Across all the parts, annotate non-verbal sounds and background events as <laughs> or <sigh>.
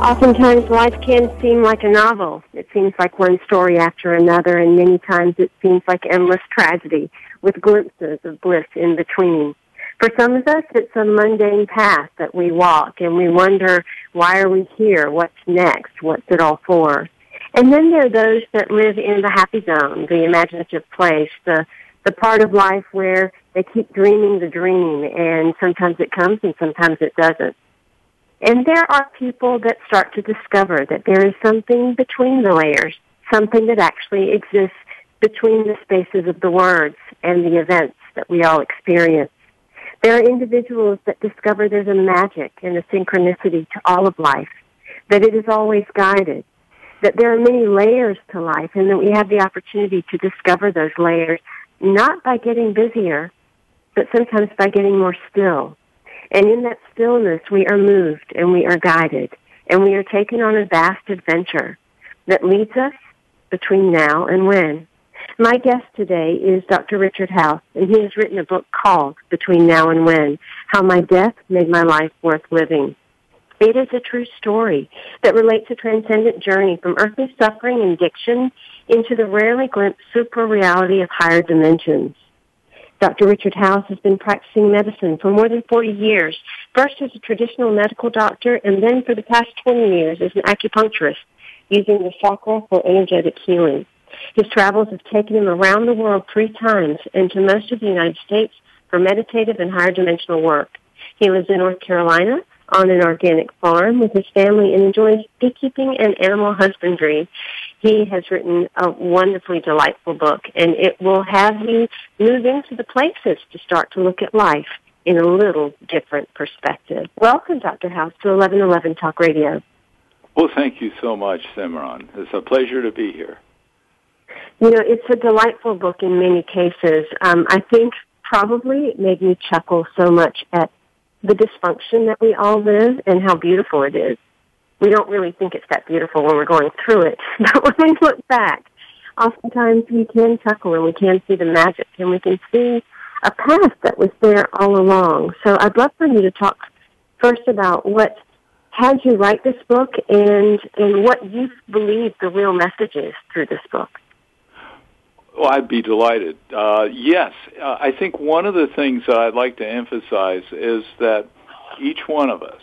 Oftentimes, life can seem like a novel. It seems like one story after another, and many times it seems like endless tragedy with glimpses of bliss in between. For some of us, it's a mundane path that we walk and we wonder, why are we here? What's next? What's it all for? And then there are those that live in the happy zone, the imaginative place, the, the part of life where they keep dreaming the dream and sometimes it comes and sometimes it doesn't. And there are people that start to discover that there is something between the layers, something that actually exists between the spaces of the words and the events that we all experience. There are individuals that discover there's a magic and a synchronicity to all of life, that it is always guided, that there are many layers to life, and that we have the opportunity to discover those layers not by getting busier, but sometimes by getting more still. And in that stillness, we are moved and we are guided, and we are taken on a vast adventure that leads us between now and when. My guest today is Dr. Richard House, and he has written a book called Between Now and When, How My Death Made My Life Worth Living. It is a true story that relates a transcendent journey from earthly suffering and addiction into the rarely glimpsed super reality of higher dimensions. Dr. Richard House has been practicing medicine for more than 40 years, first as a traditional medical doctor and then for the past 20 years as an acupuncturist using the chakra for energetic healing. His travels have taken him around the world three times and to most of the United States for meditative and higher dimensional work. He lives in North Carolina on an organic farm with his family and enjoys beekeeping and animal husbandry. He has written a wonderfully delightful book and it will have you move into the places to start to look at life in a little different perspective. Welcome, Dr. House, to 1111 Talk Radio. Well, thank you so much, Simran. It's a pleasure to be here. You know, it's a delightful book in many cases. Um, I think probably it made me chuckle so much at the dysfunction that we all live and how beautiful it is. We don't really think it's that beautiful when we're going through it, <laughs> but when we look back, oftentimes we can chuckle and we can see the magic and we can see a path that was there all along. So I'd love for you to talk first about what had you write this book and, and what you believe the real message is through this book. Well, I'd be delighted. Uh, yes, uh, I think one of the things that I'd like to emphasize is that each one of us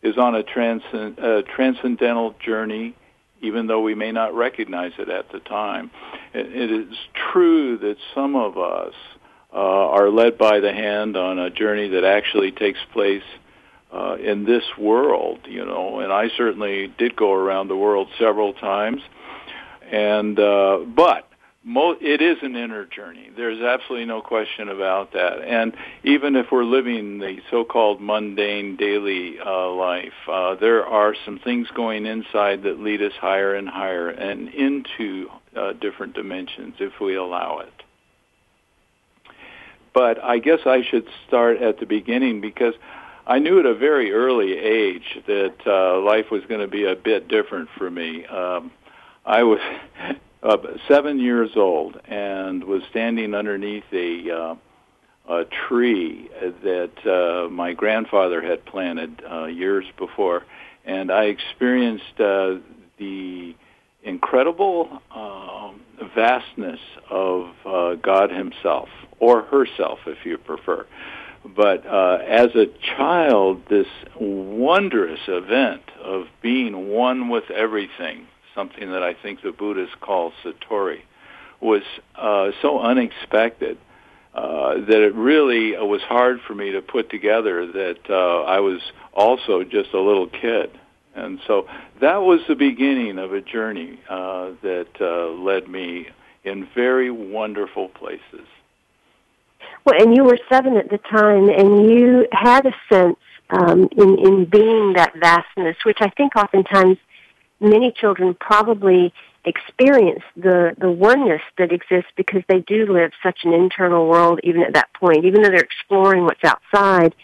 is on a transcend, transcendental journey, even though we may not recognize it at the time. it, it is true that some of us uh, are led by the hand on a journey that actually takes place uh, in this world, you know, and I certainly did go around the world several times. And uh, but mo- it is an inner journey. There's absolutely no question about that. And even if we're living the so-called mundane daily uh, life, uh, there are some things going inside that lead us higher and higher and into uh, different dimensions if we allow it. But I guess I should start at the beginning because I knew at a very early age that uh, life was going to be a bit different for me. Um, I was <laughs> uh, seven years old and was standing underneath a, uh, a tree that uh, my grandfather had planted uh, years before, and I experienced uh, the incredible uh, vastness of uh, God Himself, or herself, if you prefer. But uh, as a child, this wondrous event of being one with everything, something that I think the Buddhists call satori, was uh, so unexpected uh, that it really was hard for me to put together that uh, I was also just a little kid. And so that was the beginning of a journey uh, that uh, led me in very wonderful places. Well, and you were seven at the time, and you had a sense um, in in being that vastness, which I think oftentimes many children probably experience the the oneness that exists because they do live such an internal world even at that point even though they're exploring what's outside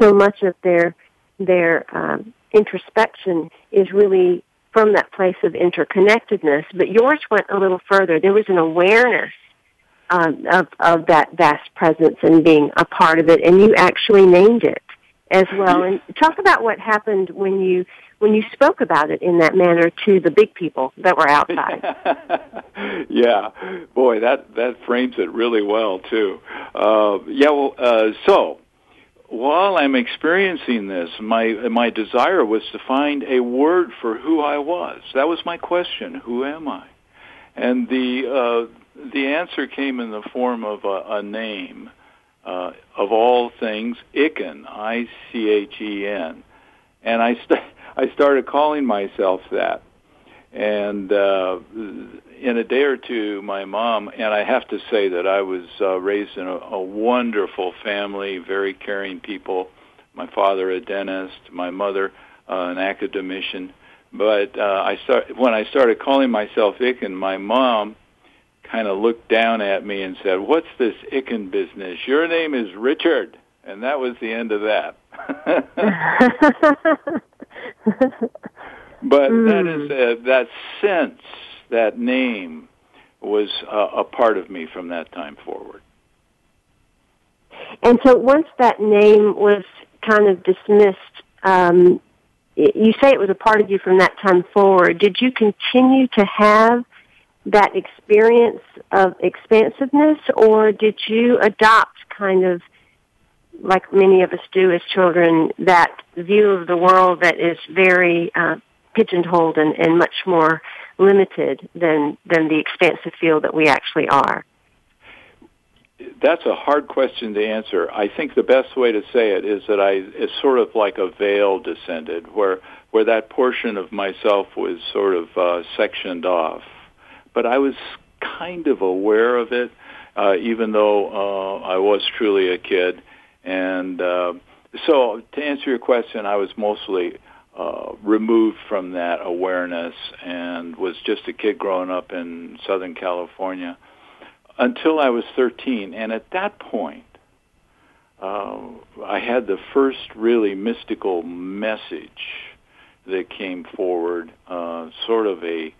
so much of their their um, introspection is really from that place of interconnectedness. But yours went a little further. There was an awareness um, of of that vast presence and being a part of it and you actually named it as well. And talk about what happened when you when you spoke about it in that manner to the big people that were outside. <laughs> yeah, boy, that that frames it really well too. Uh, yeah, well, uh, so while I'm experiencing this, my my desire was to find a word for who I was. That was my question: Who am I? And the uh, the answer came in the form of a, a name. Uh, of all things, Ichen, I-C-H-E-N. And I, st- I started calling myself that. And uh, in a day or two, my mom, and I have to say that I was uh, raised in a, a wonderful family, very caring people. My father, a dentist, my mother, uh, an academician. But uh, I start when I started calling myself Ichen, my mom kind of looked down at me and said, "What's this Ichen business? Your name is Richard." And that was the end of that. <laughs> <laughs> <laughs> <laughs> but mm. that is uh, that sense, that name, was uh, a part of me from that time forward. And so, once that name was kind of dismissed, um, you say it was a part of you from that time forward. Did you continue to have that experience of expansiveness, or did you adopt kind of like many of us do as children, that view of the world that is very uh, pigeonholed and, and much more limited than than the expansive field that we actually are? That's a hard question to answer. I think the best way to say it is that I it's sort of like a veil descended, where where that portion of myself was sort of uh, sectioned off, but I was kind of aware of it, uh, even though uh, I was truly a kid and uh, so, to answer your question, I was mostly uh, removed from that awareness and was just a kid growing up in Southern California until I was 13. And at that point, uh, I had the first really mystical message that came forward, uh, sort of a,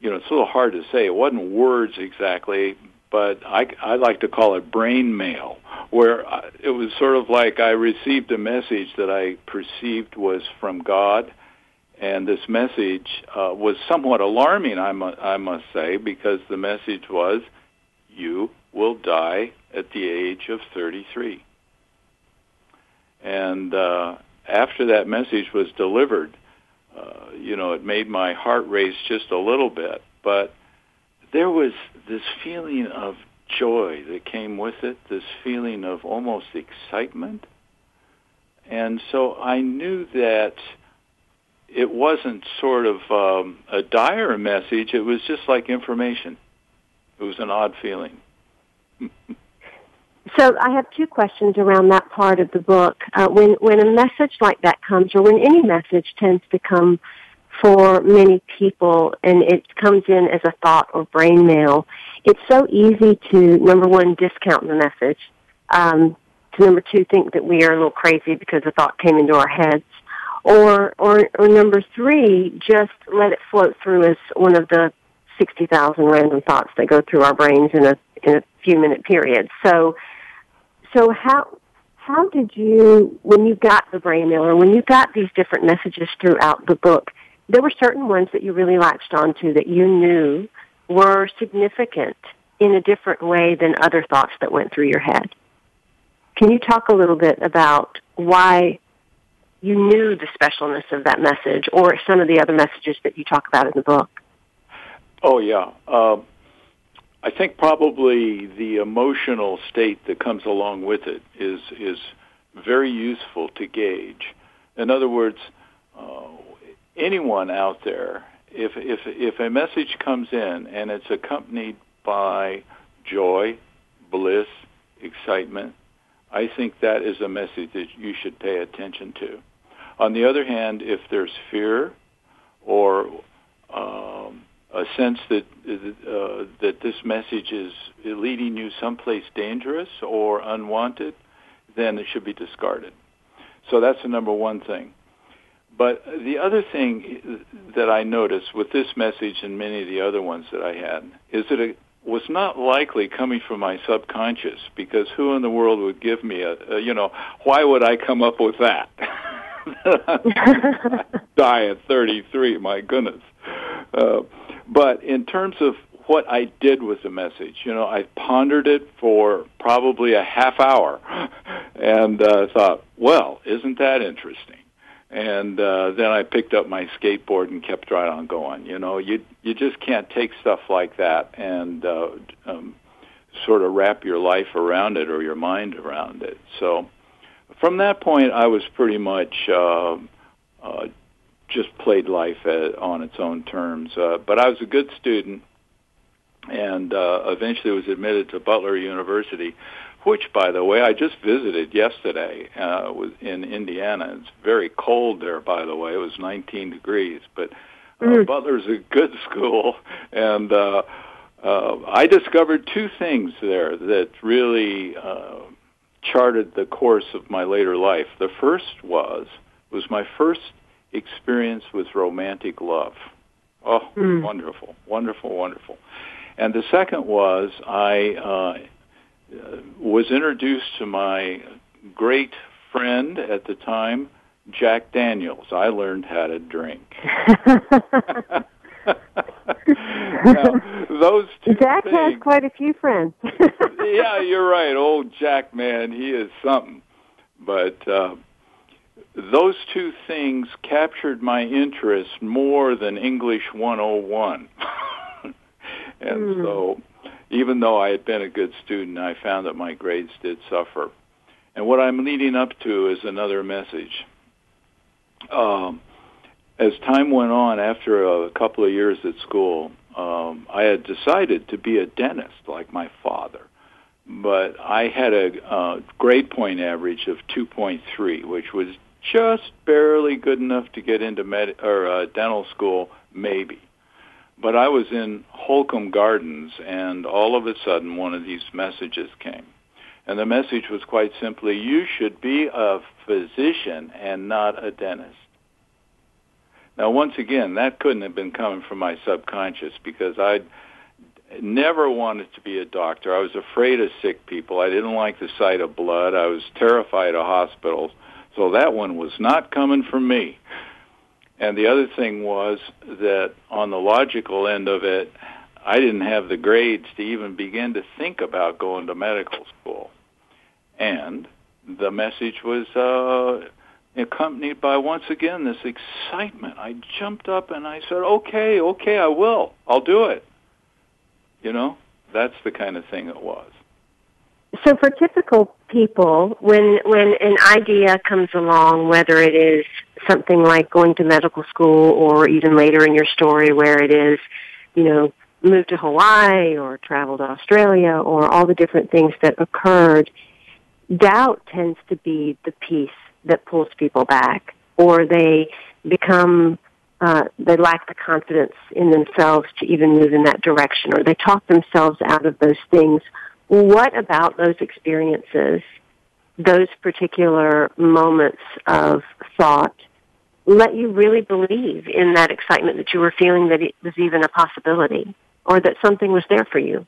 you know, it's a little hard to say. It wasn't words exactly, but I, I like to call it brain mail, where it was sort of like I received a message that I perceived was from God, and this message uh, was somewhat alarming, I, mu- I must say, because the message was, "You will die at the age of 33." And uh, after that message was delivered, uh, you know, it made my heart race just a little bit, but there was this feeling of joy that came with it, this feeling of almost excitement. And so I knew that it wasn't sort of um, a dire message. It was just like information. It was an odd feeling. so I have two questions around that part of the book. Uh, when when a message like that comes, or when any message tends to come for many people and it comes in as a thought or brain mail, it's so easy to, number one, discount the message. Um, to number two, think that we are a little crazy because the thought came into our heads. Or, or, or number three, just let it float through as one of the 60,000 random thoughts that go through our brains in a, in a few minute period. So, so how, how did you, when you got the brain mail or when you got these different messages throughout the book, there were certain ones that you really latched onto that you knew were significant in a different way than other thoughts that went through your head. Can you talk a little bit about why you knew the specialness of that message or some of the other messages that you talk about in the book? Oh, yeah. Uh, I think probably the emotional state that comes along with it is, is very useful to gauge. In other words, uh, anyone out there, if, if, if a message comes in and it's accompanied by joy, bliss, excitement, I think that is a message that you should pay attention to. On the other hand, if there's fear or um, a sense that uh, that this message is leading you someplace dangerous or unwanted, then it should be discarded. So that's the number one thing. But the other thing that I noticed with this message and many of the other ones that I had is that it was not likely coming from my subconscious because who in the world would give me a, a you know, why would I come up with that? <laughs> Die at 33, my goodness. Uh, but in terms of what I did with the message, you know, I pondered it for probably a half hour <laughs> and uh, thought, well, isn't that interesting? And uh, then I picked up my skateboard and kept right on going. You know, you you just can't take stuff like that and uh, um, sort of wrap your life around it or your mind around it. So from that point, I was pretty much uh, uh, just played life at, on its own terms. Uh, but I was a good student, and uh, eventually was admitted to Butler University which, by the way, I just visited yesterday uh, in Indiana. It's very cold there, by the way. It was 19 degrees, but uh, mm. Butler's a good <laughs> school, and uh, uh, I discovered two things there that really uh, charted the course of my later life. The first was was my first experience with romantic love. Oh, mm. wonderful, wonderful, wonderful. And the second was I uh, uh, was introduced to my great friend at the time, Jack Daniels. I learned how to drink. <laughs> now, those two Jack things, has quite a few friends. <laughs> yeah, you're right. Old Jack, man, he is something. But uh, those two things captured my interest more than English 101. <laughs> and mm. so even though I had been a good student, I found that my grades did suffer. And what I'm leading up to is another message. Um, as time went on, after a couple of years at school, um, I had decided to be a dentist like my father. But I had a uh, grade point average of 2.3, which was just barely good enough to get into med- or uh, dental school, maybe. But I was in Holcomb Gardens, and all of a sudden one of these messages came. And the message was quite simply, you should be a physician and not a dentist. Now, once again, that couldn't have been coming from my subconscious because I never wanted to be a doctor. I was afraid of sick people. I didn't like the sight of blood. I was terrified of hospitals. So that one was not coming from me. And the other thing was that on the logical end of it, I didn't have the grades to even begin to think about going to medical school. And the message was uh, accompanied by, once again, this excitement. I jumped up and I said, okay, okay, I will. I'll do it. You know, that's the kind of thing it was. So for typical people, when when an idea comes along, whether it is something like going to medical school or even later in your story where it is, you know, moved to Hawaii or traveled to Australia or all the different things that occurred, doubt tends to be the piece that pulls people back or they become uh, they lack the confidence in themselves to even move in that direction or they talk themselves out of those things. What about those experiences, those particular moments of thought, let you really believe in that excitement that you were feeling that it was even a possibility or that something was there for you?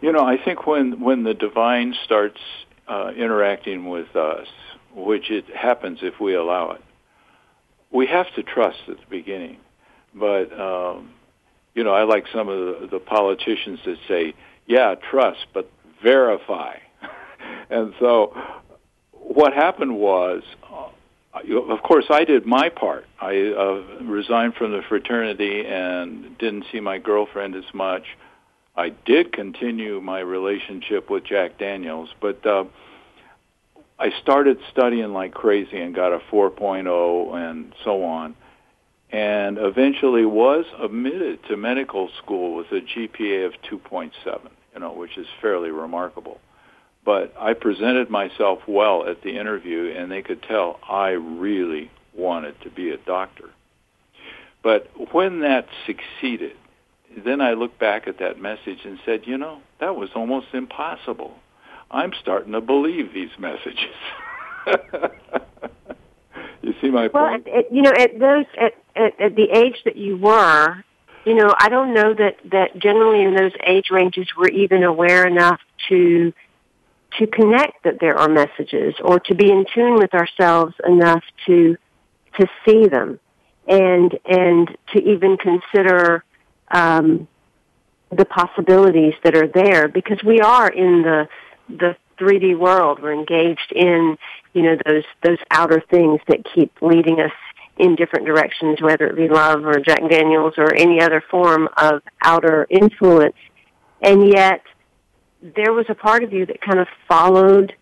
You know, I think when when the divine starts uh, interacting with us, which it happens if we allow it, we have to trust at the beginning. But um, you know, I like some of the, the politicians that say, "Yeah, trust, but verify." And so, what happened was, uh, of course, I did my part. I uh, resigned from the fraternity and didn't see my girlfriend as much. I did continue my relationship with Jack Daniels, but uh, I started studying like crazy and got a 4.0 and so on and eventually was admitted to medical school with a GPA of 2.7, you know, which is fairly remarkable. But I presented myself well at the interview, and they could tell I really wanted to be a doctor. But when that succeeded, then I looked back at that message and said, you know, that was almost impossible. I'm starting to believe these messages. <laughs> you see my well, point? Well, you know, at those at, at at the age that you were, you know, I don't know that that generally in those age ranges we're even aware enough to to connect that there are messages or to be in tune with ourselves enough to to see them and and to even consider um, the possibilities that are there because we are in the the 3D world. We're engaged in you know those those outer things that keep leading us in different directions, whether it be love or Jack Daniels or any other form of outer influence. And yet, there was a part of you that kind of followed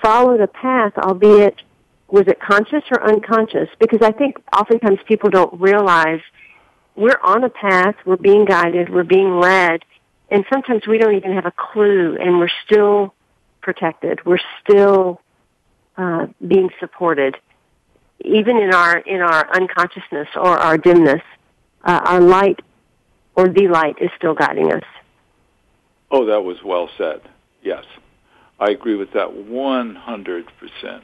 followed a path, albeit was it conscious or unconscious? Because I think oftentimes people don't realize we're on a path, we're being guided, we're being led, and sometimes we don't even have a clue, and we're still protected. We're still uh, being supported, even in our in our unconsciousness or our dimness. Uh, our light or the light is still guiding us. Oh, that was well said. Yes, I agree with that one hundred percent.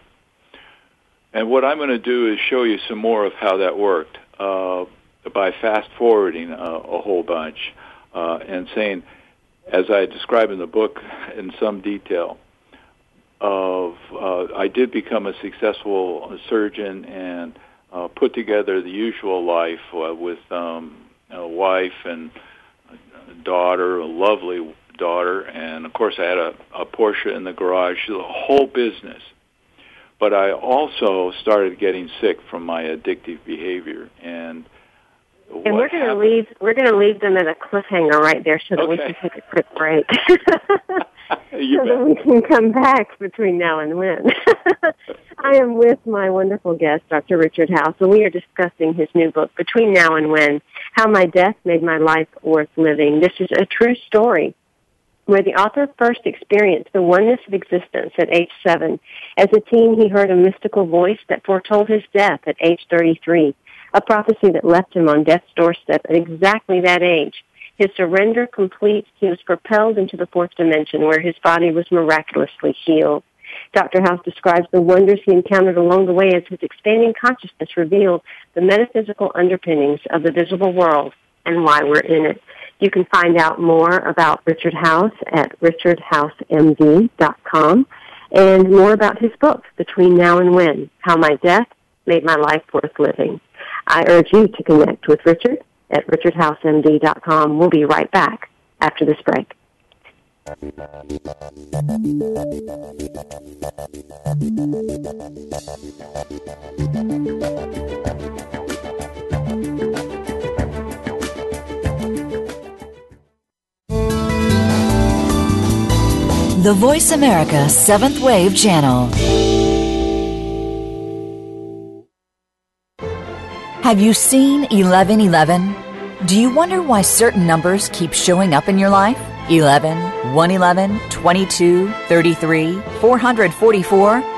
And what I'm going to do is show you some more of how that worked uh, by fast forwarding a, a whole bunch uh, and saying, as I describe in the book in some detail, of uh, I did become a successful surgeon and uh, put together the usual life uh, with um, a wife and a daughter, a lovely daughter, and of course I had a, a Porsche in the garage, the whole business. But I also started getting sick from my addictive behavior, and and we're going to leave. We're going to leave them at a cliffhanger right there, so that okay. we can take a quick break. <laughs> <laughs> you so bet. that we can come back between now and when. <laughs> I am with my wonderful guest, Dr. Richard House, and we are discussing his new book, Between Now and When, How My Death Made My Life Worth Living. This is a true story where the author first experienced the oneness of existence at age seven. As a teen, he heard a mystical voice that foretold his death at age 33, a prophecy that left him on death's doorstep at exactly that age. His surrender complete, he was propelled into the fourth dimension where his body was miraculously healed. Dr. House describes the wonders he encountered along the way as his expanding consciousness revealed the metaphysical underpinnings of the visible world and why we're in it. You can find out more about Richard House at richardhousemd.com and more about his book, Between Now and When, How My Death Made My Life Worth Living. I urge you to connect with Richard at richardhousemd.com. We'll be right back after this break. The Voice America Seventh Wave Channel. Have you seen 1111? Do you wonder why certain numbers keep showing up in your life? 11, 111, 22, 33, 444?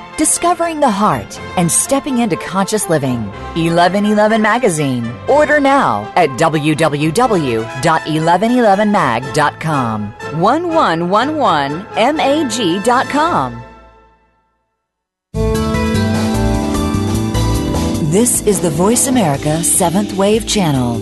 discovering the heart, and stepping into conscious living. 1111 Magazine. Order now at www.1111mag.com. 1111mag.com. This is the Voice America Seventh Wave Channel.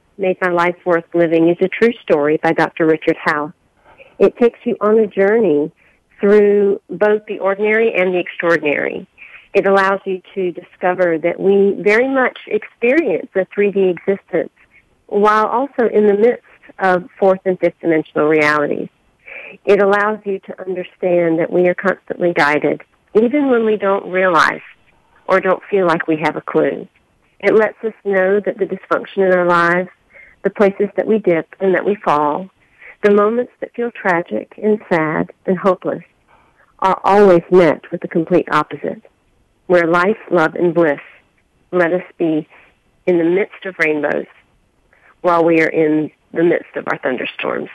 Made My Life Worth Living is a true story by Dr. Richard House. It takes you on a journey through both the ordinary and the extraordinary. It allows you to discover that we very much experience a 3D existence while also in the midst of fourth and fifth dimensional realities. It allows you to understand that we are constantly guided, even when we don't realize or don't feel like we have a clue. It lets us know that the dysfunction in our lives, the places that we dip and that we fall, the moments that feel tragic and sad and hopeless are always met with the complete opposite, where life, love, and bliss let us be in the midst of rainbows while we are in the midst of our thunderstorms.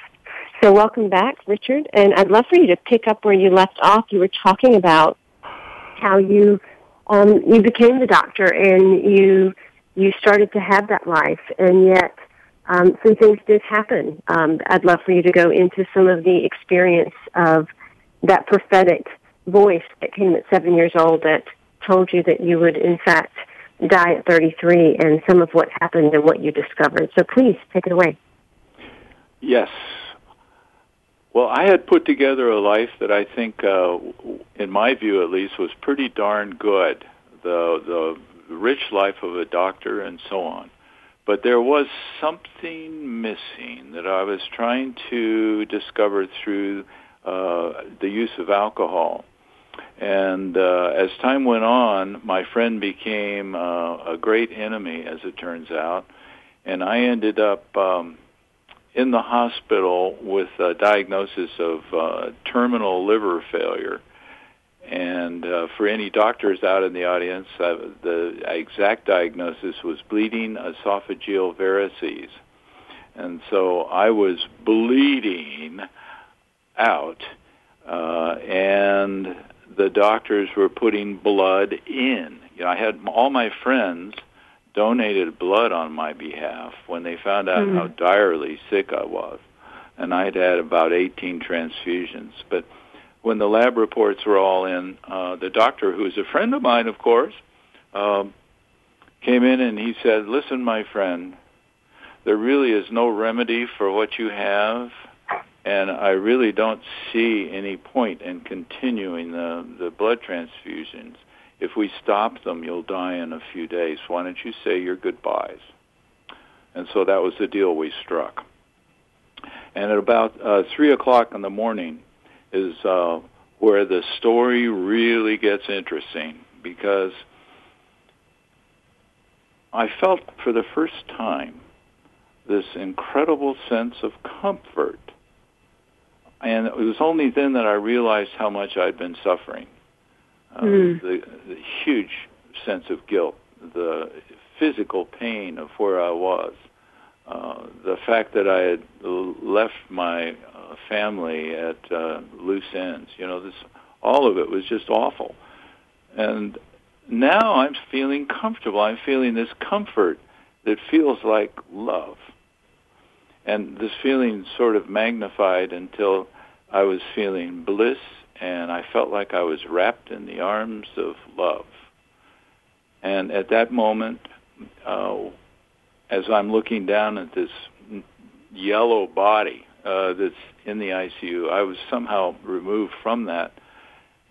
So welcome back, Richard, and I'd love for you to pick up where you left off. You were talking about how you um, you became the doctor and you you started to have that life, and yet um, some things did happen. Um, I'd love for you to go into some of the experience of that prophetic voice that came at seven years old that told you that you would, in fact, die at 33, and some of what happened and what you discovered. So please take it away. Yes. Well, I had put together a life that I think, uh, in my view at least, was pretty darn good. The the rich life of a doctor and so on. But there was something missing that I was trying to discover through uh, the use of alcohol. And uh, as time went on, my friend became uh, a great enemy, as it turns out, and I ended up um, in the hospital with a diagnosis of uh, terminal liver failure. And uh, for any doctors out in the audience, uh, the exact diagnosis was bleeding esophageal varices. And so I was bleeding out, uh, and the doctors were putting blood in. You know, I had all my friends donated blood on my behalf when they found out mm-hmm. how direly sick I was. And I'd had about 18 transfusions. But when the lab reports were all in, uh, the doctor, who's a friend of mine, of course, um, came in and he said, listen, my friend, there really is no remedy for what you have, and I really don't see any point in continuing the, the blood transfusions if we stop them, you'll die in a few days. Why don't you say your goodbyes? And so that was the deal we struck. And at about uh, 3 o'clock in the morning is uh, where the story really gets interesting because I felt for the first time this incredible sense of comfort. And it was only then that I realized how much I'd been suffering mm. the, the huge sense of guilt, the physical pain of where I was, uh, the fact that I had left my uh, family at uh, loose ends. You know, this all of it was just awful. And now I'm feeling comfortable. I'm feeling this comfort that feels like love. And this feeling sort of magnified until I was feeling bliss and I felt like I was wrapped in the arms of love. And at that moment, uh, as I'm looking down at this yellow body uh, that's in the ICU, I was somehow removed from that.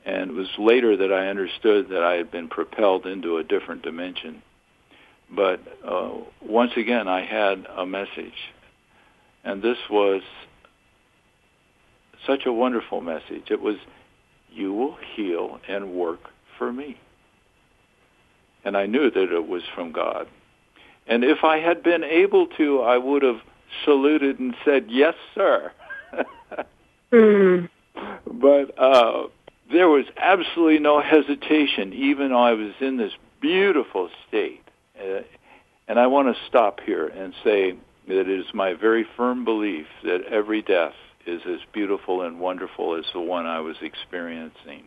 And it was later that I understood that I had been propelled into a different dimension. But uh, once again, I had a message. and this was such a wonderful message. It was, you will heal and work for me. And I knew that it was from God. And if I had been able to, I would have saluted and said, yes, sir. <laughs> mm. But uh, there was absolutely no hesitation, even though I was in this beautiful state. Uh, and I want to stop here and say that it is my very firm belief that every death is as beautiful and wonderful as the one I was experiencing.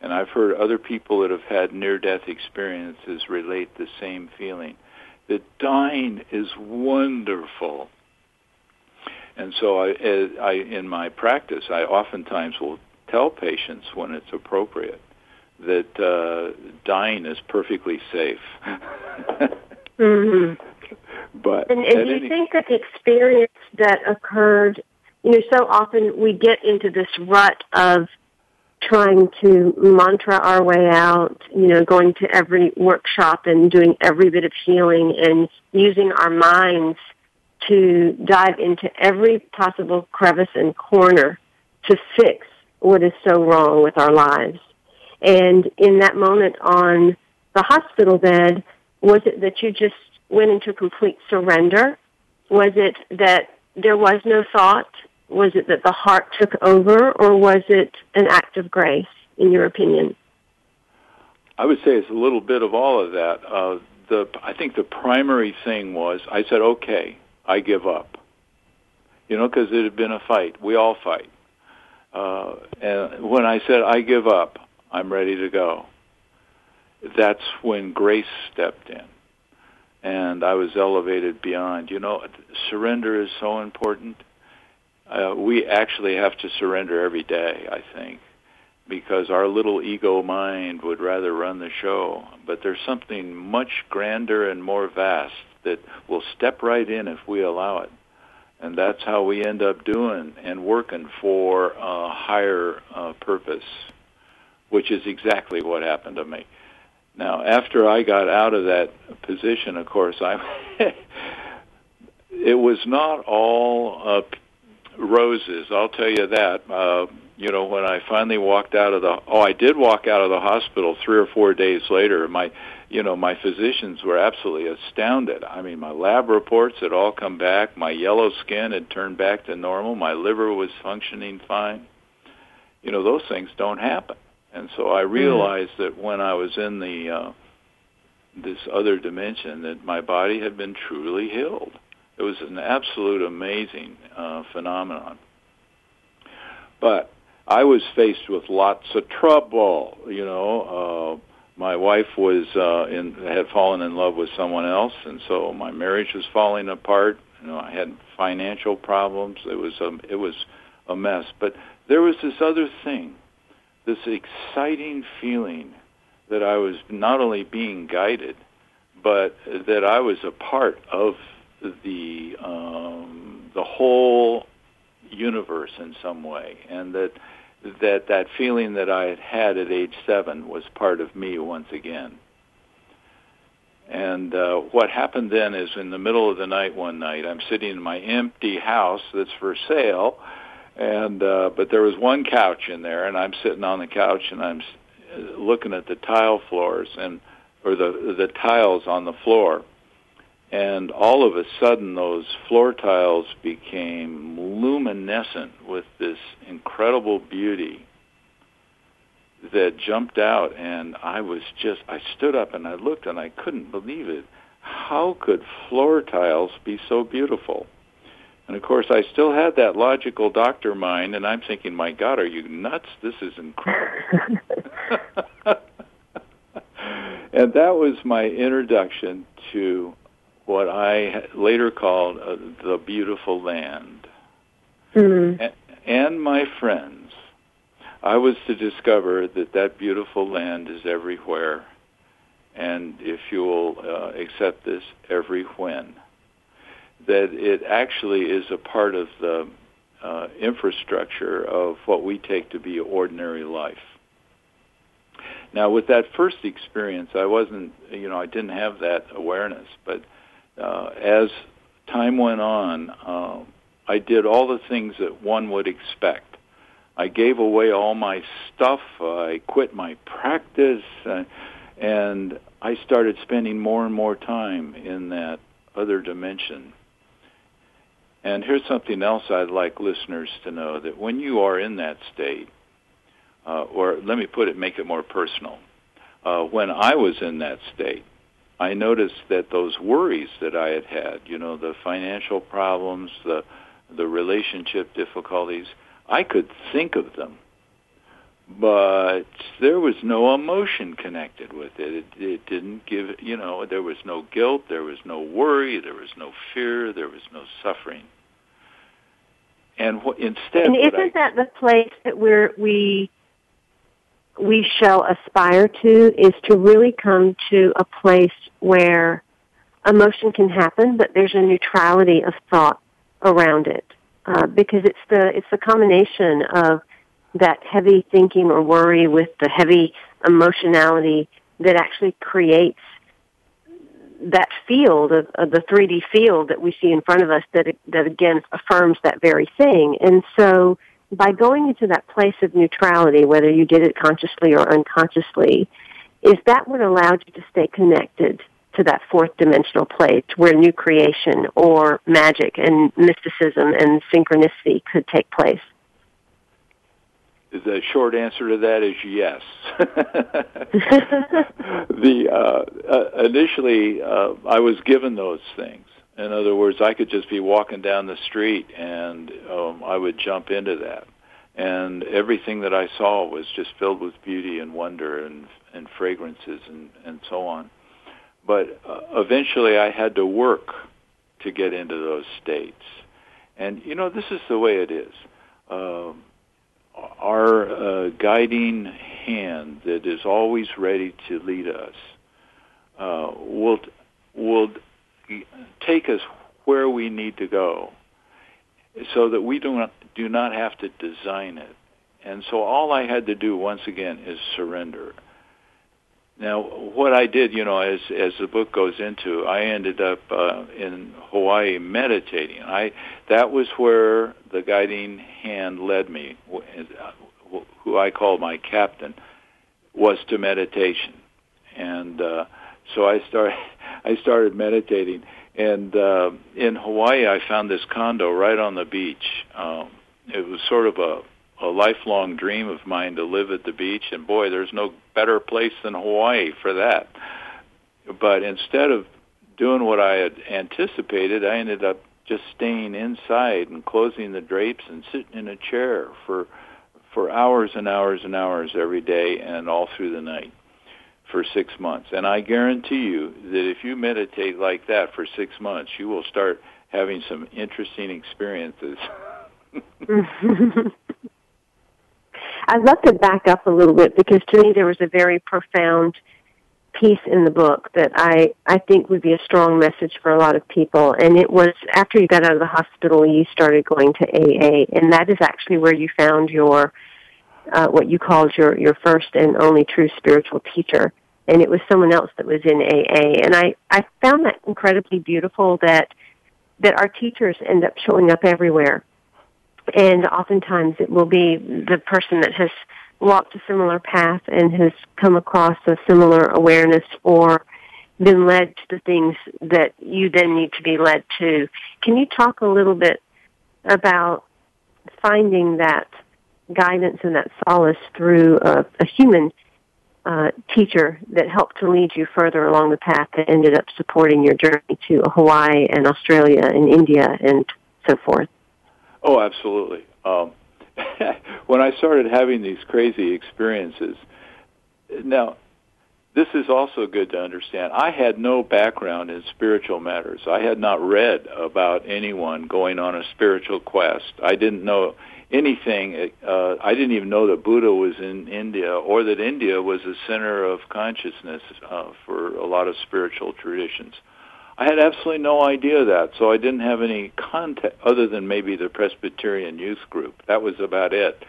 And I've heard other people that have had near-death experiences relate the same feeling. That dying is wonderful. And so I, I, in my practice, I oftentimes will tell patients when it's appropriate that uh, dying is perfectly safe. <laughs> mm-hmm. But and, and do you any... think that the experience that occurred, you know, so often we get into this rut of trying to mantra our way out, you know, going to every workshop and doing every bit of healing and using our minds to dive into every possible crevice and corner to fix what is so wrong with our lives. And in that moment on the hospital bed, was it that you just went into complete surrender? Was it that there was no thought? Was it that the heart took over, or was it an act of grace, in your opinion? I would say it's a little bit of all of that. Uh, the I think the primary thing was I said, "Okay, I give up." You know, because it had been a fight. We all fight. Uh, and when I said, "I give up," I'm ready to go. That's when grace stepped in. And I was elevated beyond. You know, surrender is so important. Uh, we actually have to surrender every day, I think, because our little ego mind would rather run the show. But there's something much grander and more vast that will step right in if we allow it. And that's how we end up doing and working for a higher uh, purpose which is exactly what happened to me. Now, after I got out of that position, of course, I <laughs> it was not all uh, roses. I'll tell you that. Uh, you know, when I finally walked out of the oh, I did walk out of the hospital three or four days later. My, you know, my physicians were absolutely astounded. I mean, my lab reports had all come back. My yellow skin had turned back to normal. My liver was functioning fine. You know, those things don't happen. And so I mm-hmm. realized mm-hmm. that when I was in the uh, this other dimension, that my body had been truly healed. It was an absolute amazing uh, phenomenon. But I was faced with lots of trouble. You know, uh, my wife was uh, in had fallen in love with someone else, and so my marriage was falling apart. You know, I had financial problems. It was a it was a mess. But there was this other thing this exciting feeling that I was not only being guided, but that I was a part of the um, the whole universe in some way, and that that that feeling that I had had at age seven was part of me once again. And uh, what happened then is, in the middle of the night one night, I'm sitting in my empty house that's for sale and uh, but there was one couch in there, and I'm sitting on the couch and I'm looking at the tile floors and or the the tiles on the floor, and all of a sudden those floor tiles became luminescent with this incredible beauty that jumped out and I was just I stood up and I looked and I couldn't believe it. How could floor tiles be so beautiful? And of course, I still had that logical doctor mind, and I'm thinking, my God, are you nuts? This is incredible. <laughs> and that was my introduction to what I later called uh, the beautiful land. Mm-hmm. And, and my friends, I was to discover that that beautiful land is everywhere. And if you'll uh, accept this, every when that it actually is a part of the uh, infrastructure of what we take to be ordinary life. Now, with that first experience, I wasn't, you know, I didn't have that awareness, but uh, as time went on, uh, I did all the things that one would expect. I gave away all my stuff. I quit my practice, uh, and I started spending more and more time in that other dimension. And here's something else I'd like listeners to know that when you are in that state, uh, or let me put it, make it more personal. Uh, when I was in that state, I noticed that those worries that I had had, you know, the financial problems, the the relationship difficulties, I could think of them, but there was no emotion connected with it. It, it didn't give, you know, there was no guilt, there was no worry, there was no fear, there was no suffering. And wh- instead, and isn't I, that the place that we're we we shall aspire to is to really come to a place where emotion can happen, but there's a neutrality of thought around it, uh, because it's the it's the combination of that heavy thinking or worry with the heavy emotionality that actually creates that field of, of, the 3D field that we see in front of us that that again affirms that very thing. And so by going into that place of neutrality, whether you did it consciously or unconsciously, is that what allowed you to stay connected to that fourth dimensional place where new creation or magic and mysticism and synchronicity could take place? The short answer to that is yes. <laughs> <laughs> the uh, uh, initially, uh, I was given those things. In other words, I could just be walking down the street and um, I would jump into that, and everything that I saw was just filled with beauty and wonder and and fragrances and and so on. But uh, eventually, I had to work to get into those states, and you know, this is the way it is. Um, our uh, guiding hand that is always ready to lead us uh, will will take us where we need to go, so that we do not do not have to design it. And so all I had to do once again is surrender. Now, what I did, you know, as as the book goes into, I ended up uh, in Hawaii meditating. I that was where the guiding hand led me, who I call my captain, was to meditation, and uh, so I started I started meditating. And uh, in Hawaii, I found this condo right on the beach. Um, it was sort of a a lifelong dream of mine to live at the beach, and boy, there's no better place than Hawaii for that. But instead of doing what I had anticipated, I ended up just staying inside and closing the drapes and sitting in a chair for for hours and hours and hours every day and all through the night for six months. And I guarantee you that if you meditate like that for six months, you will start having some interesting experiences. <laughs> I'd love to back up a little bit because to me there was a very profound piece in the book that I, I think would be a strong message for a lot of people. And it was after you got out of the hospital, you started going to AA. And that is actually where you found your, uh, what you called your, your first and only true spiritual teacher. And it was someone else that was in AA. And I, I found that incredibly beautiful that, that our teachers end up showing up everywhere and oftentimes it will be the person that has walked a similar path and has come across a similar awareness or been led to the things that you then need to be led to. Can you talk a little bit about finding that guidance and that solace through a, a human uh, teacher that helped to lead you further along the path that ended up supporting your journey to Hawaii and Australia and India and so forth? Oh, absolutely. Um, <laughs> when I started having these crazy experiences, now this is also good to understand. I had no background in spiritual matters. I had not read about anyone going on a spiritual quest. I didn't know anything. Uh, I didn't even know that Buddha was in India or that India was a center of consciousness uh, for a lot of spiritual traditions. I had absolutely no idea of that, so I didn't have any contact other than maybe the Presbyterian youth group. That was about it.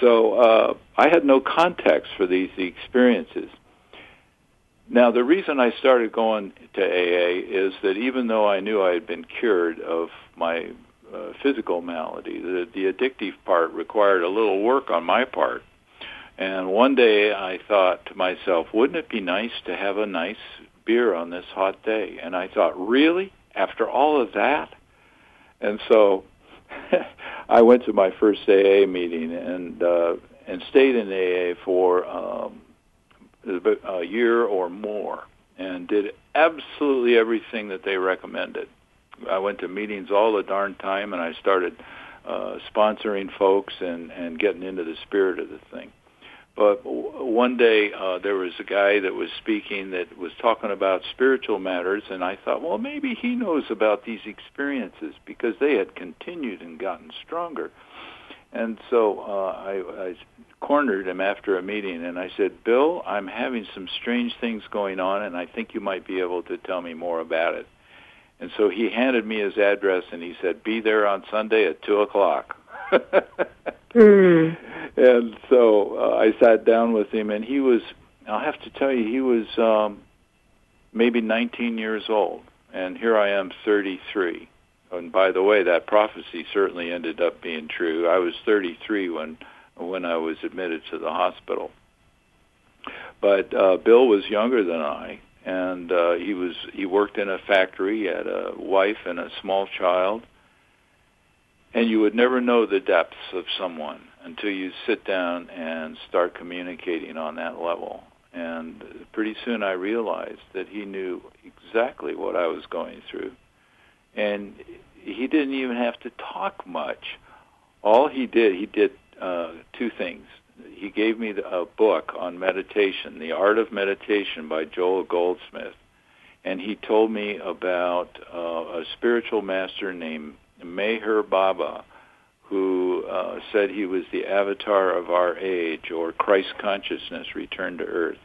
So uh, I had no context for these experiences. Now, the reason I started going to AA is that even though I knew I had been cured of my physical malady, the, the addictive part required a little work on my part. And one day I thought to myself, wouldn't it be nice to have a nice beer on this hot day? And I thought, really? After all of that? And so <laughs> I went to my first AA meeting and uh, and stayed in AA for um, a year or more and did absolutely everything that they recommended. I went to meetings all the darn time and I started uh, sponsoring folks and, and getting into the spirit of the thing. But one day uh, there was a guy that was speaking that was talking about spiritual matters, and I thought, well, maybe he knows about these experiences because they had continued and gotten stronger. And so uh, I, I cornered him after a meeting, and I said, Bill, I'm having some strange things going on, and I think you might be able to tell me more about it. And so he handed me his address, and he said, be there on Sunday at 2 o'clock. <laughs> mm. And so uh, I sat down with him, and he was, I'll have to tell you, he was um, maybe 19 years old. And here I am, 33 and by the way, that prophecy certainly ended up being true. I was 33 when when I was admitted to the hospital. But uh, Bill was younger than I, and uh, he was he worked in a factory, he had a wife and a small child, and you would never know the depths of someone until you sit down and start communicating on that level. And pretty soon I realized that he knew exactly what I was going through and he didn't even have to talk much. All he did, he did uh, two things. He gave me a book on meditation, The Art of Meditation by Joel Goldsmith, and he told me about uh, a spiritual master named Meher Baba, who uh, said he was the avatar of our age, or Christ consciousness returned to earth.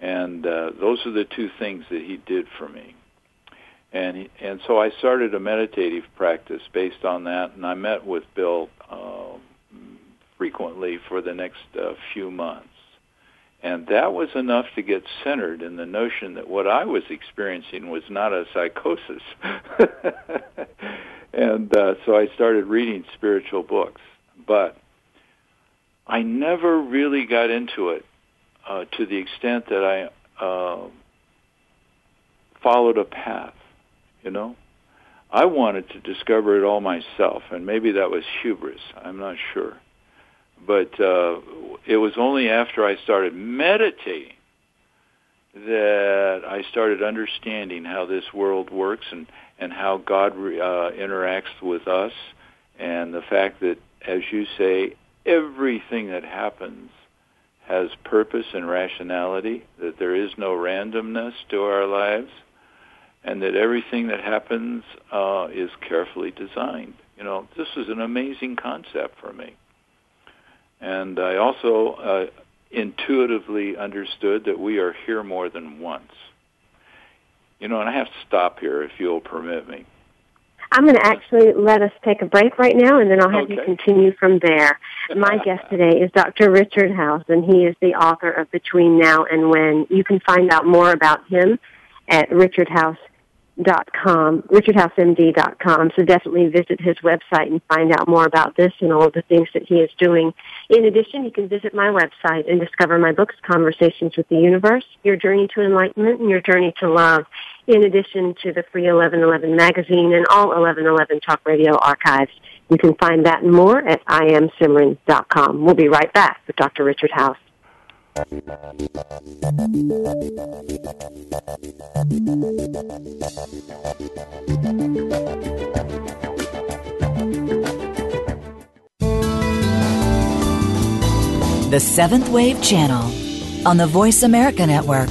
And uh, those are the two things that he did for me and and so I started a meditative practice based on that, and I met with Bill uh, frequently for the next uh, few months, and that was enough to get centered in the notion that what I was experiencing was not a psychosis, <laughs> and uh, so I started reading spiritual books, but I never really got into it uh, to the extent that I. Uh, followed a path you know? I wanted to discover it all myself, and maybe that was hubris. I'm not sure. But uh, it was only after I started meditating that I started understanding how this world works and, and how God re, uh, interacts with us, and the fact that, as you say, everything that happens has purpose and rationality, that there is no randomness to our lives, and that everything that happens uh, is carefully designed. You know, this is an amazing concept for me. And I also uh, intuitively understood that we are here more than once. You know, and I have to stop here if you'll permit me. I'm going to actually let us take a break right now, and then I'll have okay. you continue from there. My <laughs> guest today is Dr. Richard House, and he is the author of Between Now and When. You can find out more about him at Richard House dot com. So definitely visit his website and find out more about this and all of the things that he is doing. In addition, you can visit my website and discover my books, Conversations with the Universe, Your Journey to Enlightenment, and Your Journey to Love. In addition to the free 1111 magazine and all 1111 talk radio archives. You can find that and more at imsimran.com. We'll be right back with Dr. Richard House. The Seventh Wave Channel on the Voice America Network.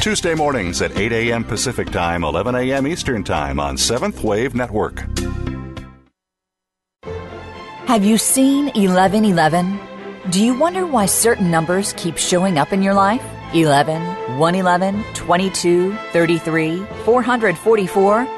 Tuesday mornings at 8 a.m. Pacific Time, 11 a.m. Eastern Time on Seventh Wave Network. Have you seen 1111? Do you wonder why certain numbers keep showing up in your life? 11, 111, 22, 33, 444?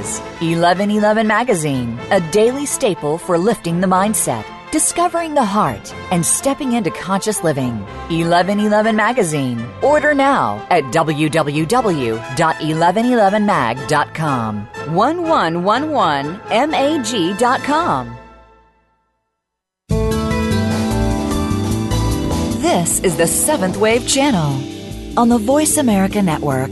1111 Magazine, a daily staple for lifting the mindset, discovering the heart, and stepping into conscious living. 1111 Magazine. Order now at www.1111mag.com. 1111mag.com. This is the Seventh Wave Channel on the Voice America Network.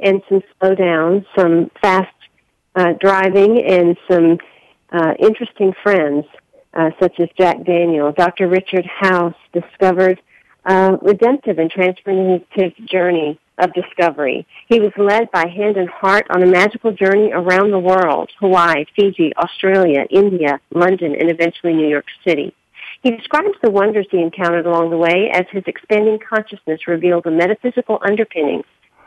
and some slowdowns, some fast uh, driving, and some uh, interesting friends, uh, such as Jack Daniel, Dr. Richard House discovered a redemptive and transformative journey of discovery. He was led by hand and heart on a magical journey around the world, Hawaii, Fiji, Australia, India, London, and eventually New York City. He describes the wonders he encountered along the way as his expanding consciousness revealed the metaphysical underpinnings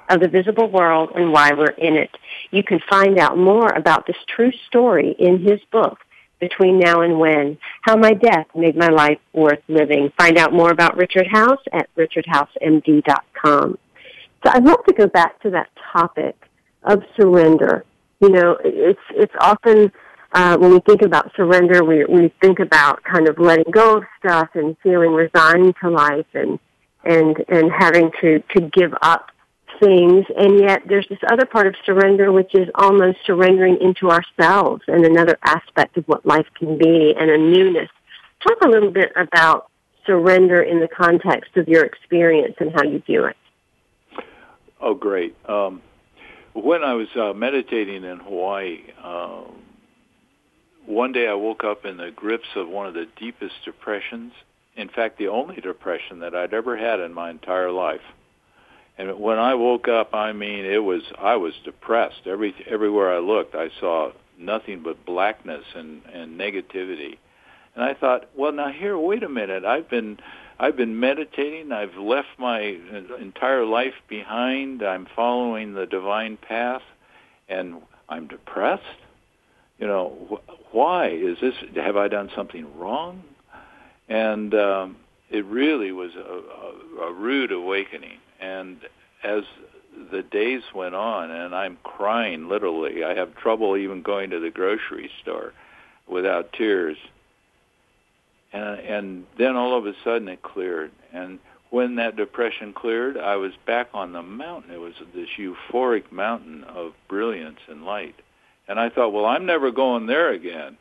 of the visible world and why we're in it. You can find out more about this true story in his book, Between Now and When, How My Death Made My Life Worth Living. Find out more about Richard House at richardhousemd.com. So I'd love to go back to that topic of surrender. You know, it's it's often uh, when we think about surrender, we we think about kind of letting go of stuff and feeling resigned to life and and and having to to give up things. And yet, there's this other part of surrender, which is almost surrendering into ourselves and another aspect of what life can be and a newness. Talk a little bit about surrender in the context of your experience and how you view it. Oh, great. Um, when I was uh, meditating in Hawaii, um, one day I woke up in the grips of one of the deepest depressions. In fact, the only depression that I'd ever had in my entire life. And when I woke up, I mean, it was I was depressed. Every everywhere I looked, I saw nothing but blackness and and negativity. And I thought, well, now here, wait a minute. I've been I've been meditating. I've left my entire life behind. I'm following the divine path, and I'm depressed. You know, wh- why is this? Have I done something wrong? And um, it really was a, a, a rude awakening. And as the days went on, and I'm crying literally. I have trouble even going to the grocery store without tears. And and then all of a sudden it cleared. And when that depression cleared i was back on the mountain. It was this euphoric mountain of brilliance and light. And i thought well i'm never going there again.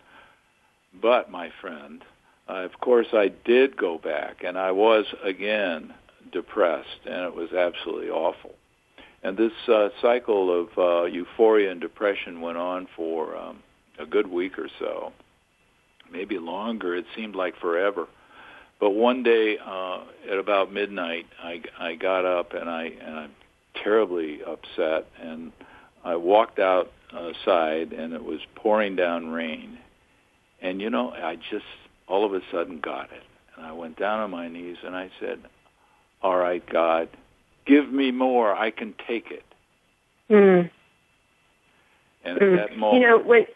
But my friend uh, of course i did go back and i was again depressed and it was absolutely awful and this uh, cycle of uh, euphoria and depression went on for um, a good week or so maybe longer. It seemed like forever. But one day uh, at about midnight, I, I got up and I and I'm terribly upset, and I walked outside, and it was pouring down rain. And you know, I just all of a sudden got it, and I went down on my knees and I said, "All right, God, give me more. I can take it." Mm. And at that moment, you know, when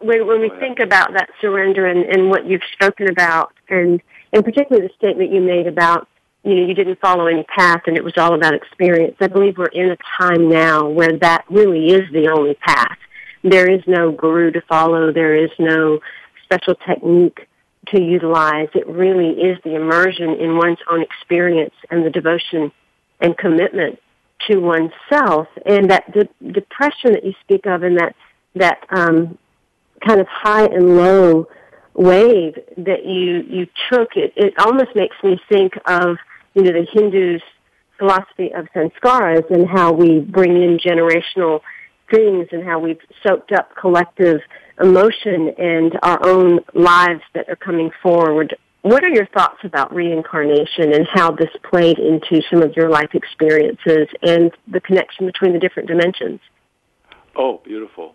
when, when we think about that surrender and, and what you've spoken about, and and particularly the statement you made about, you know, you didn't follow any path and it was all about experience. I believe we're in a time now where that really is the only path. There is no guru to follow. There is no special technique to utilize. It really is the immersion in one's own experience and the devotion and commitment to oneself. And that de- depression that you speak of and that, that um, kind of high and low wave that you you took it it almost makes me think of you know the Hindus philosophy of sanskaras and how we bring in generational things and how we've soaked up collective emotion and our own lives that are coming forward. What are your thoughts about reincarnation and how this played into some of your life experiences and the connection between the different dimensions? Oh, beautiful.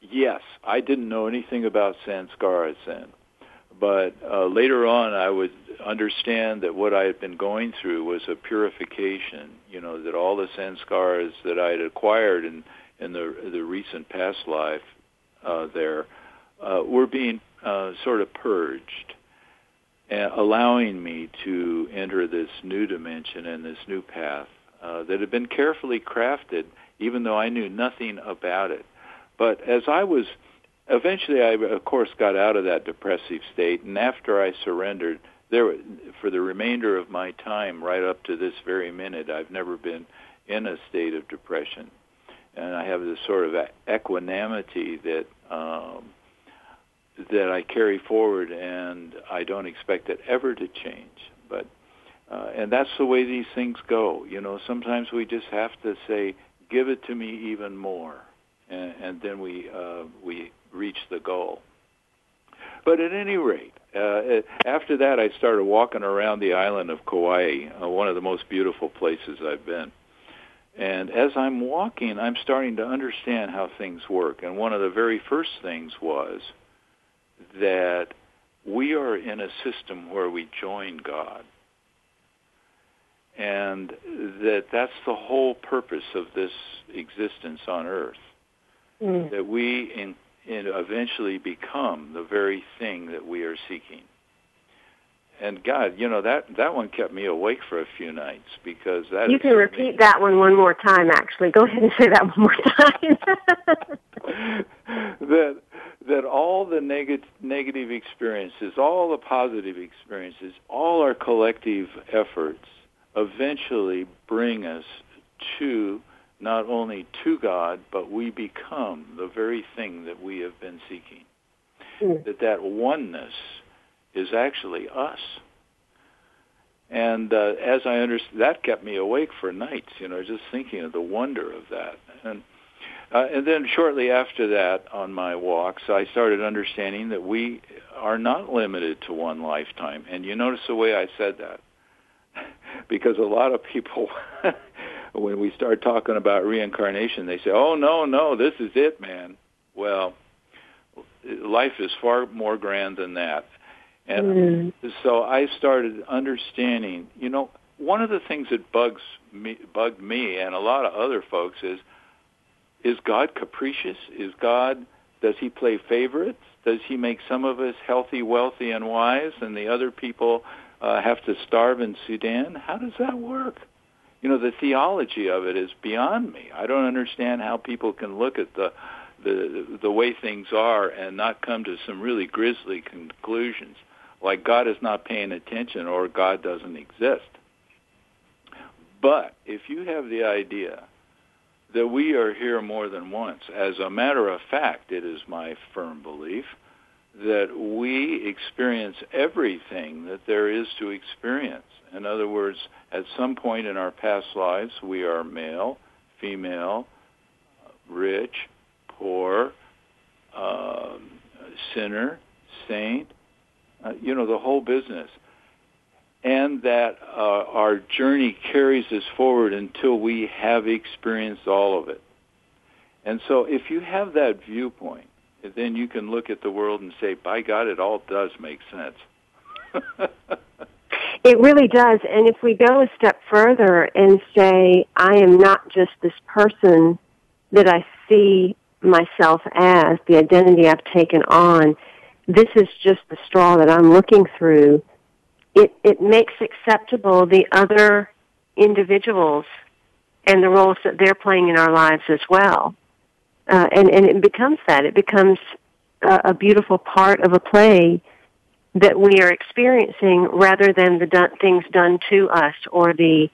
Yes, I didn't know anything about sanskaras then. But uh, later on, I would understand that what I had been going through was a purification. You know that all the sanskaras that I had acquired in in the the recent past life uh, there uh, were being uh, sort of purged, uh, allowing me to enter this new dimension and this new path uh, that had been carefully crafted, even though I knew nothing about it. But as I was, eventually, I of course got out of that depressive state, and after I surrendered, there for the remainder of my time, right up to this very minute, I've never been in a state of depression, and I have this sort of equanimity that. Um, that I carry forward, and I don't expect it ever to change. But uh, and that's the way these things go. You know, sometimes we just have to say, "Give it to me even more." and, and then we uh, we reach the goal. But at any rate, uh, after that, I started walking around the island of Kauai, uh, one of the most beautiful places I've been. And as I'm walking, I'm starting to understand how things work. And one of the very first things was that we are in a system where we join God. And that that's the whole purpose of this existence on earth mm. that we in, in eventually become the very thing that we are seeking. And God, you know that that one kept me awake for a few nights because that. You can repeat that one one more time. Actually, go ahead and say that one more time. <laughs> that that all the negative negative experiences, all the positive experiences, all our collective efforts eventually bring us to not only to God, but we become the very thing that we have been seeking. Mm. That that oneness is actually us. And uh, as I understood, that kept me awake for nights, you know, just thinking of the wonder of that. And uh, and then shortly after that, on my walks, I started understanding that we are not limited to one lifetime. And you notice the way I said that, <laughs> because a lot of people <laughs> when we start talking about reincarnation, they say, "Oh no, no, this is it, man." Well, life is far more grand than that. And mm. so I started understanding, you know, one of the things that bugs me, bugged me and a lot of other folks is, is God capricious? Is God, does he play favorites? Does he make some of us healthy, wealthy, and wise, and the other people uh, have to starve in Sudan? How does that work? you know the theology of it is beyond me. I don't understand how people can look at the the the way things are and not come to some really grisly conclusions, like God is not paying attention or God doesn't exist. But if you have the idea that we are here more than once, as a matter of fact, it is my firm belief that we experience everything that there is to experience. In other words, at some point in our past lives, we are male, female, rich, poor, uh, sinner, saying, uh, you know, the whole business. And that uh, our journey carries us forward until we have experienced all of it. And so if you have that viewpoint, then you can look at the world and say, by God, it all does make sense. <laughs> it really does. And if we go a step further and say, I am not just this person that I see myself as, the identity I've taken on, this is just the straw that I'm looking through, it, it makes acceptable the other individuals and the roles that they're playing in our lives as well. Uh, and, and it becomes that. It becomes a, a beautiful part of a play that we are experiencing rather than the done, things done to us or the,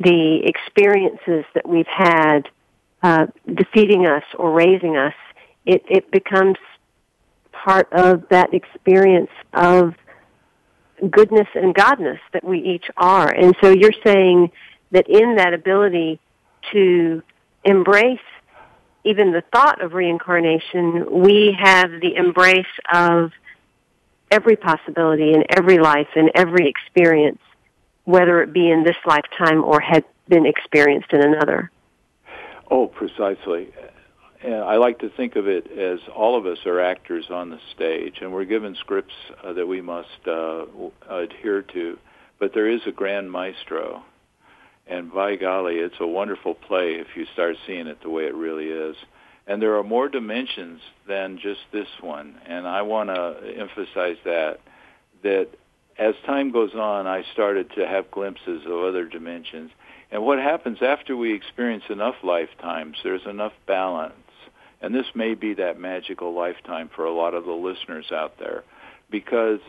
the experiences that we've had uh, defeating us or raising us. It, it becomes part of that experience of goodness and godness that we each are. And so you're saying that in that ability to embrace even the thought of reincarnation, we have the embrace of every possibility in every life and every experience, whether it be in this lifetime or had been experienced in another. Oh, precisely. I like to think of it as all of us are actors on the stage, and we're given scripts uh, that we must uh, adhere to. But there is a grand maestro, and by golly, it's a wonderful play if you start seeing it the way it really is. And there are more dimensions than just this one, and I want to emphasize that that as time goes on, I started to have glimpses of other dimensions. And what happens after we experience enough lifetimes, there's enough balance and this may be that magical lifetime for a lot of the listeners out there because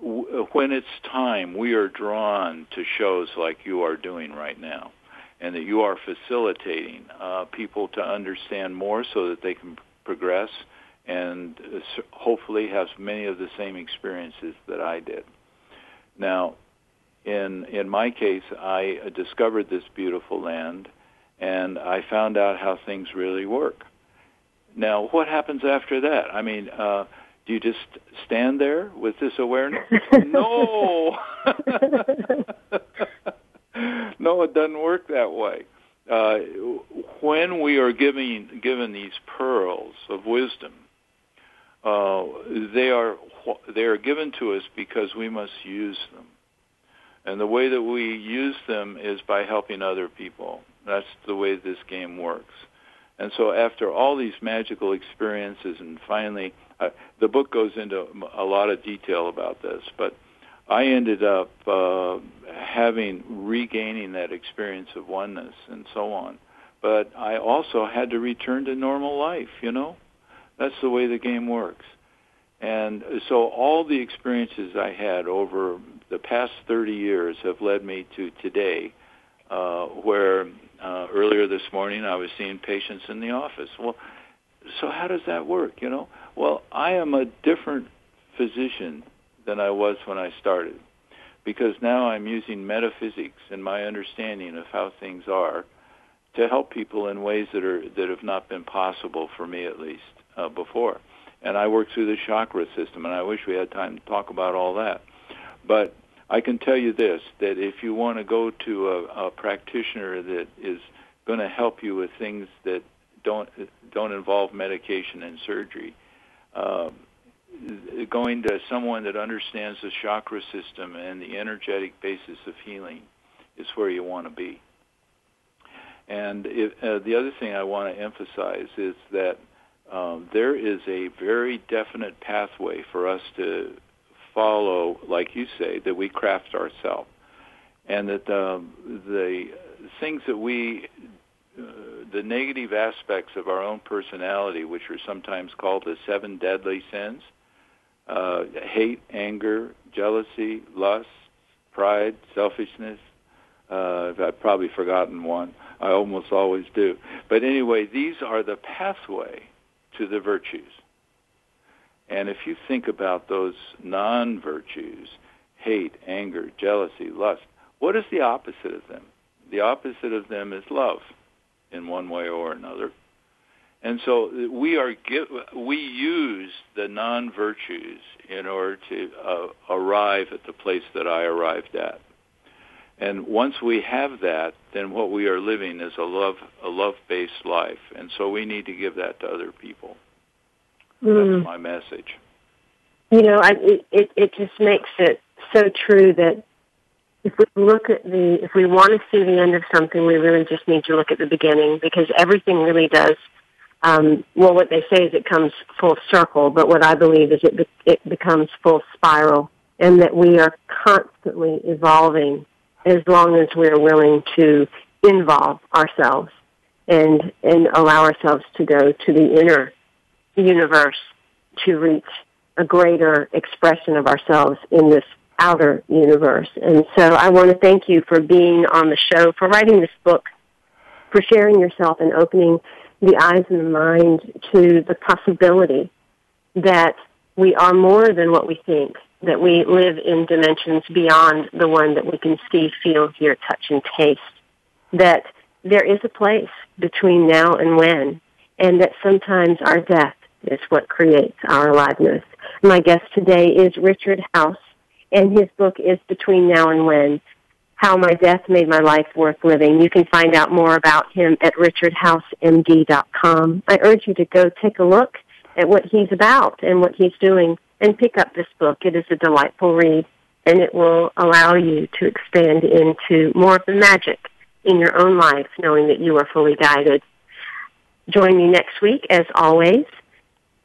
w- when it's time, we are drawn to shows like you are doing right now and that you are facilitating uh, people to understand more so that they can progress and uh, hopefully have many of the same experiences that I did. Now, in in my case, I discovered this beautiful land, and I found out how things really work. Now, what happens after that? I mean, uh, do you just stand there with this awareness? <laughs> no. <laughs> no, it doesn't work that way. Uh, when we are giving given these pearls of wisdom, uh, they are they are given to us because we must use them, and the way that we use them is by helping other people. That's the way this game works. And so after all these magical experiences and finally, uh, the book goes into a lot of detail about this, but I ended up uh, having regaining that experience of oneness and so on. But I also had to return to normal life, you know? That's the way the game works. And so all the experiences I had over the past 30 years have led me to today, uh, where uh, earlier this morning, I was seeing patients in the office. Well, so how does that work? You know, well, I am a different physician than I was when I started, because now I'm using metaphysics and my understanding of how things are to help people in ways that are that have not been possible for me at least uh, before. And I work through the chakra system, and I wish we had time to talk about all that. But I can tell you this: that if you want to go to a, a practitioner that is going to help you with things that don't don't involve medication and surgery, uh, going to someone that understands the chakra system and the energetic basis of healing is where you want to be. And if, uh, the other thing I want to emphasize is that um, there is a very definite pathway for us to follow, like you say, that we craft ourselves, and that um, the things that we, uh, the negative aspects of our own personality, which are sometimes called the seven deadly sins, uh, hate, anger, jealousy, lust, pride, selfishness. Uh, I've probably forgotten one. I almost always do. But anyway, these are the pathway to the virtues. And if you think about those non-virtues, hate, anger, jealousy, lust, what is the opposite of them? The opposite of them is love in one way or another. And so we are we use the non virtues in order to uh, arrive at the place that I arrived at. And once we have that, then what we are living is a love a love based life, and so we need to give that to other people. Mm. That's my message. You know, I, it, it just makes it so true that if we look at the if we want to see the end of something, we really just need to look at the beginning because everything really does. Um, well, what they say is it comes full circle, but what I believe is it be, it becomes full spiral, and that we are constantly evolving as long as we're willing to involve ourselves and and allow ourselves to go to the inner universe to reach a greater expression of ourselves in this outer universe. And so I want to thank you for being on the show, for writing this book, for sharing yourself and opening the eyes and the mind to the possibility that we are more than what we think, that we live in dimensions beyond the one that we can see, feel, hear, touch, and taste, that there is a place between now and when, and that sometimes our death is what creates our aliveness. My guest today is Richard House, and his book is Between Now and When, How My Death Made My Life Worth Living. You can find out more about him at richardhousemd.com. I urge you to go take a look at what he's about and what he's doing and pick up this book. It is a delightful read and it will allow you to expand into more of the magic in your own life, knowing that you are fully guided. Join me next week, as always,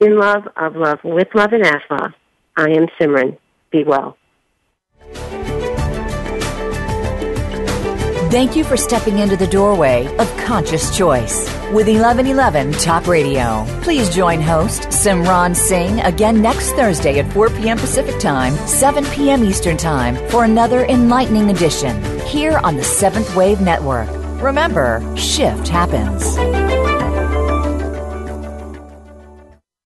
in love, of love, with love, and as love. I am Simran. Be well. Thank you for stepping into the doorway of conscious choice with 1111 Talk Radio. Please join host Simran Singh again next Thursday at 4 p.m. Pacific Time, 7 p.m. Eastern Time for another enlightening edition here on the Seventh Wave Network. Remember, shift happens.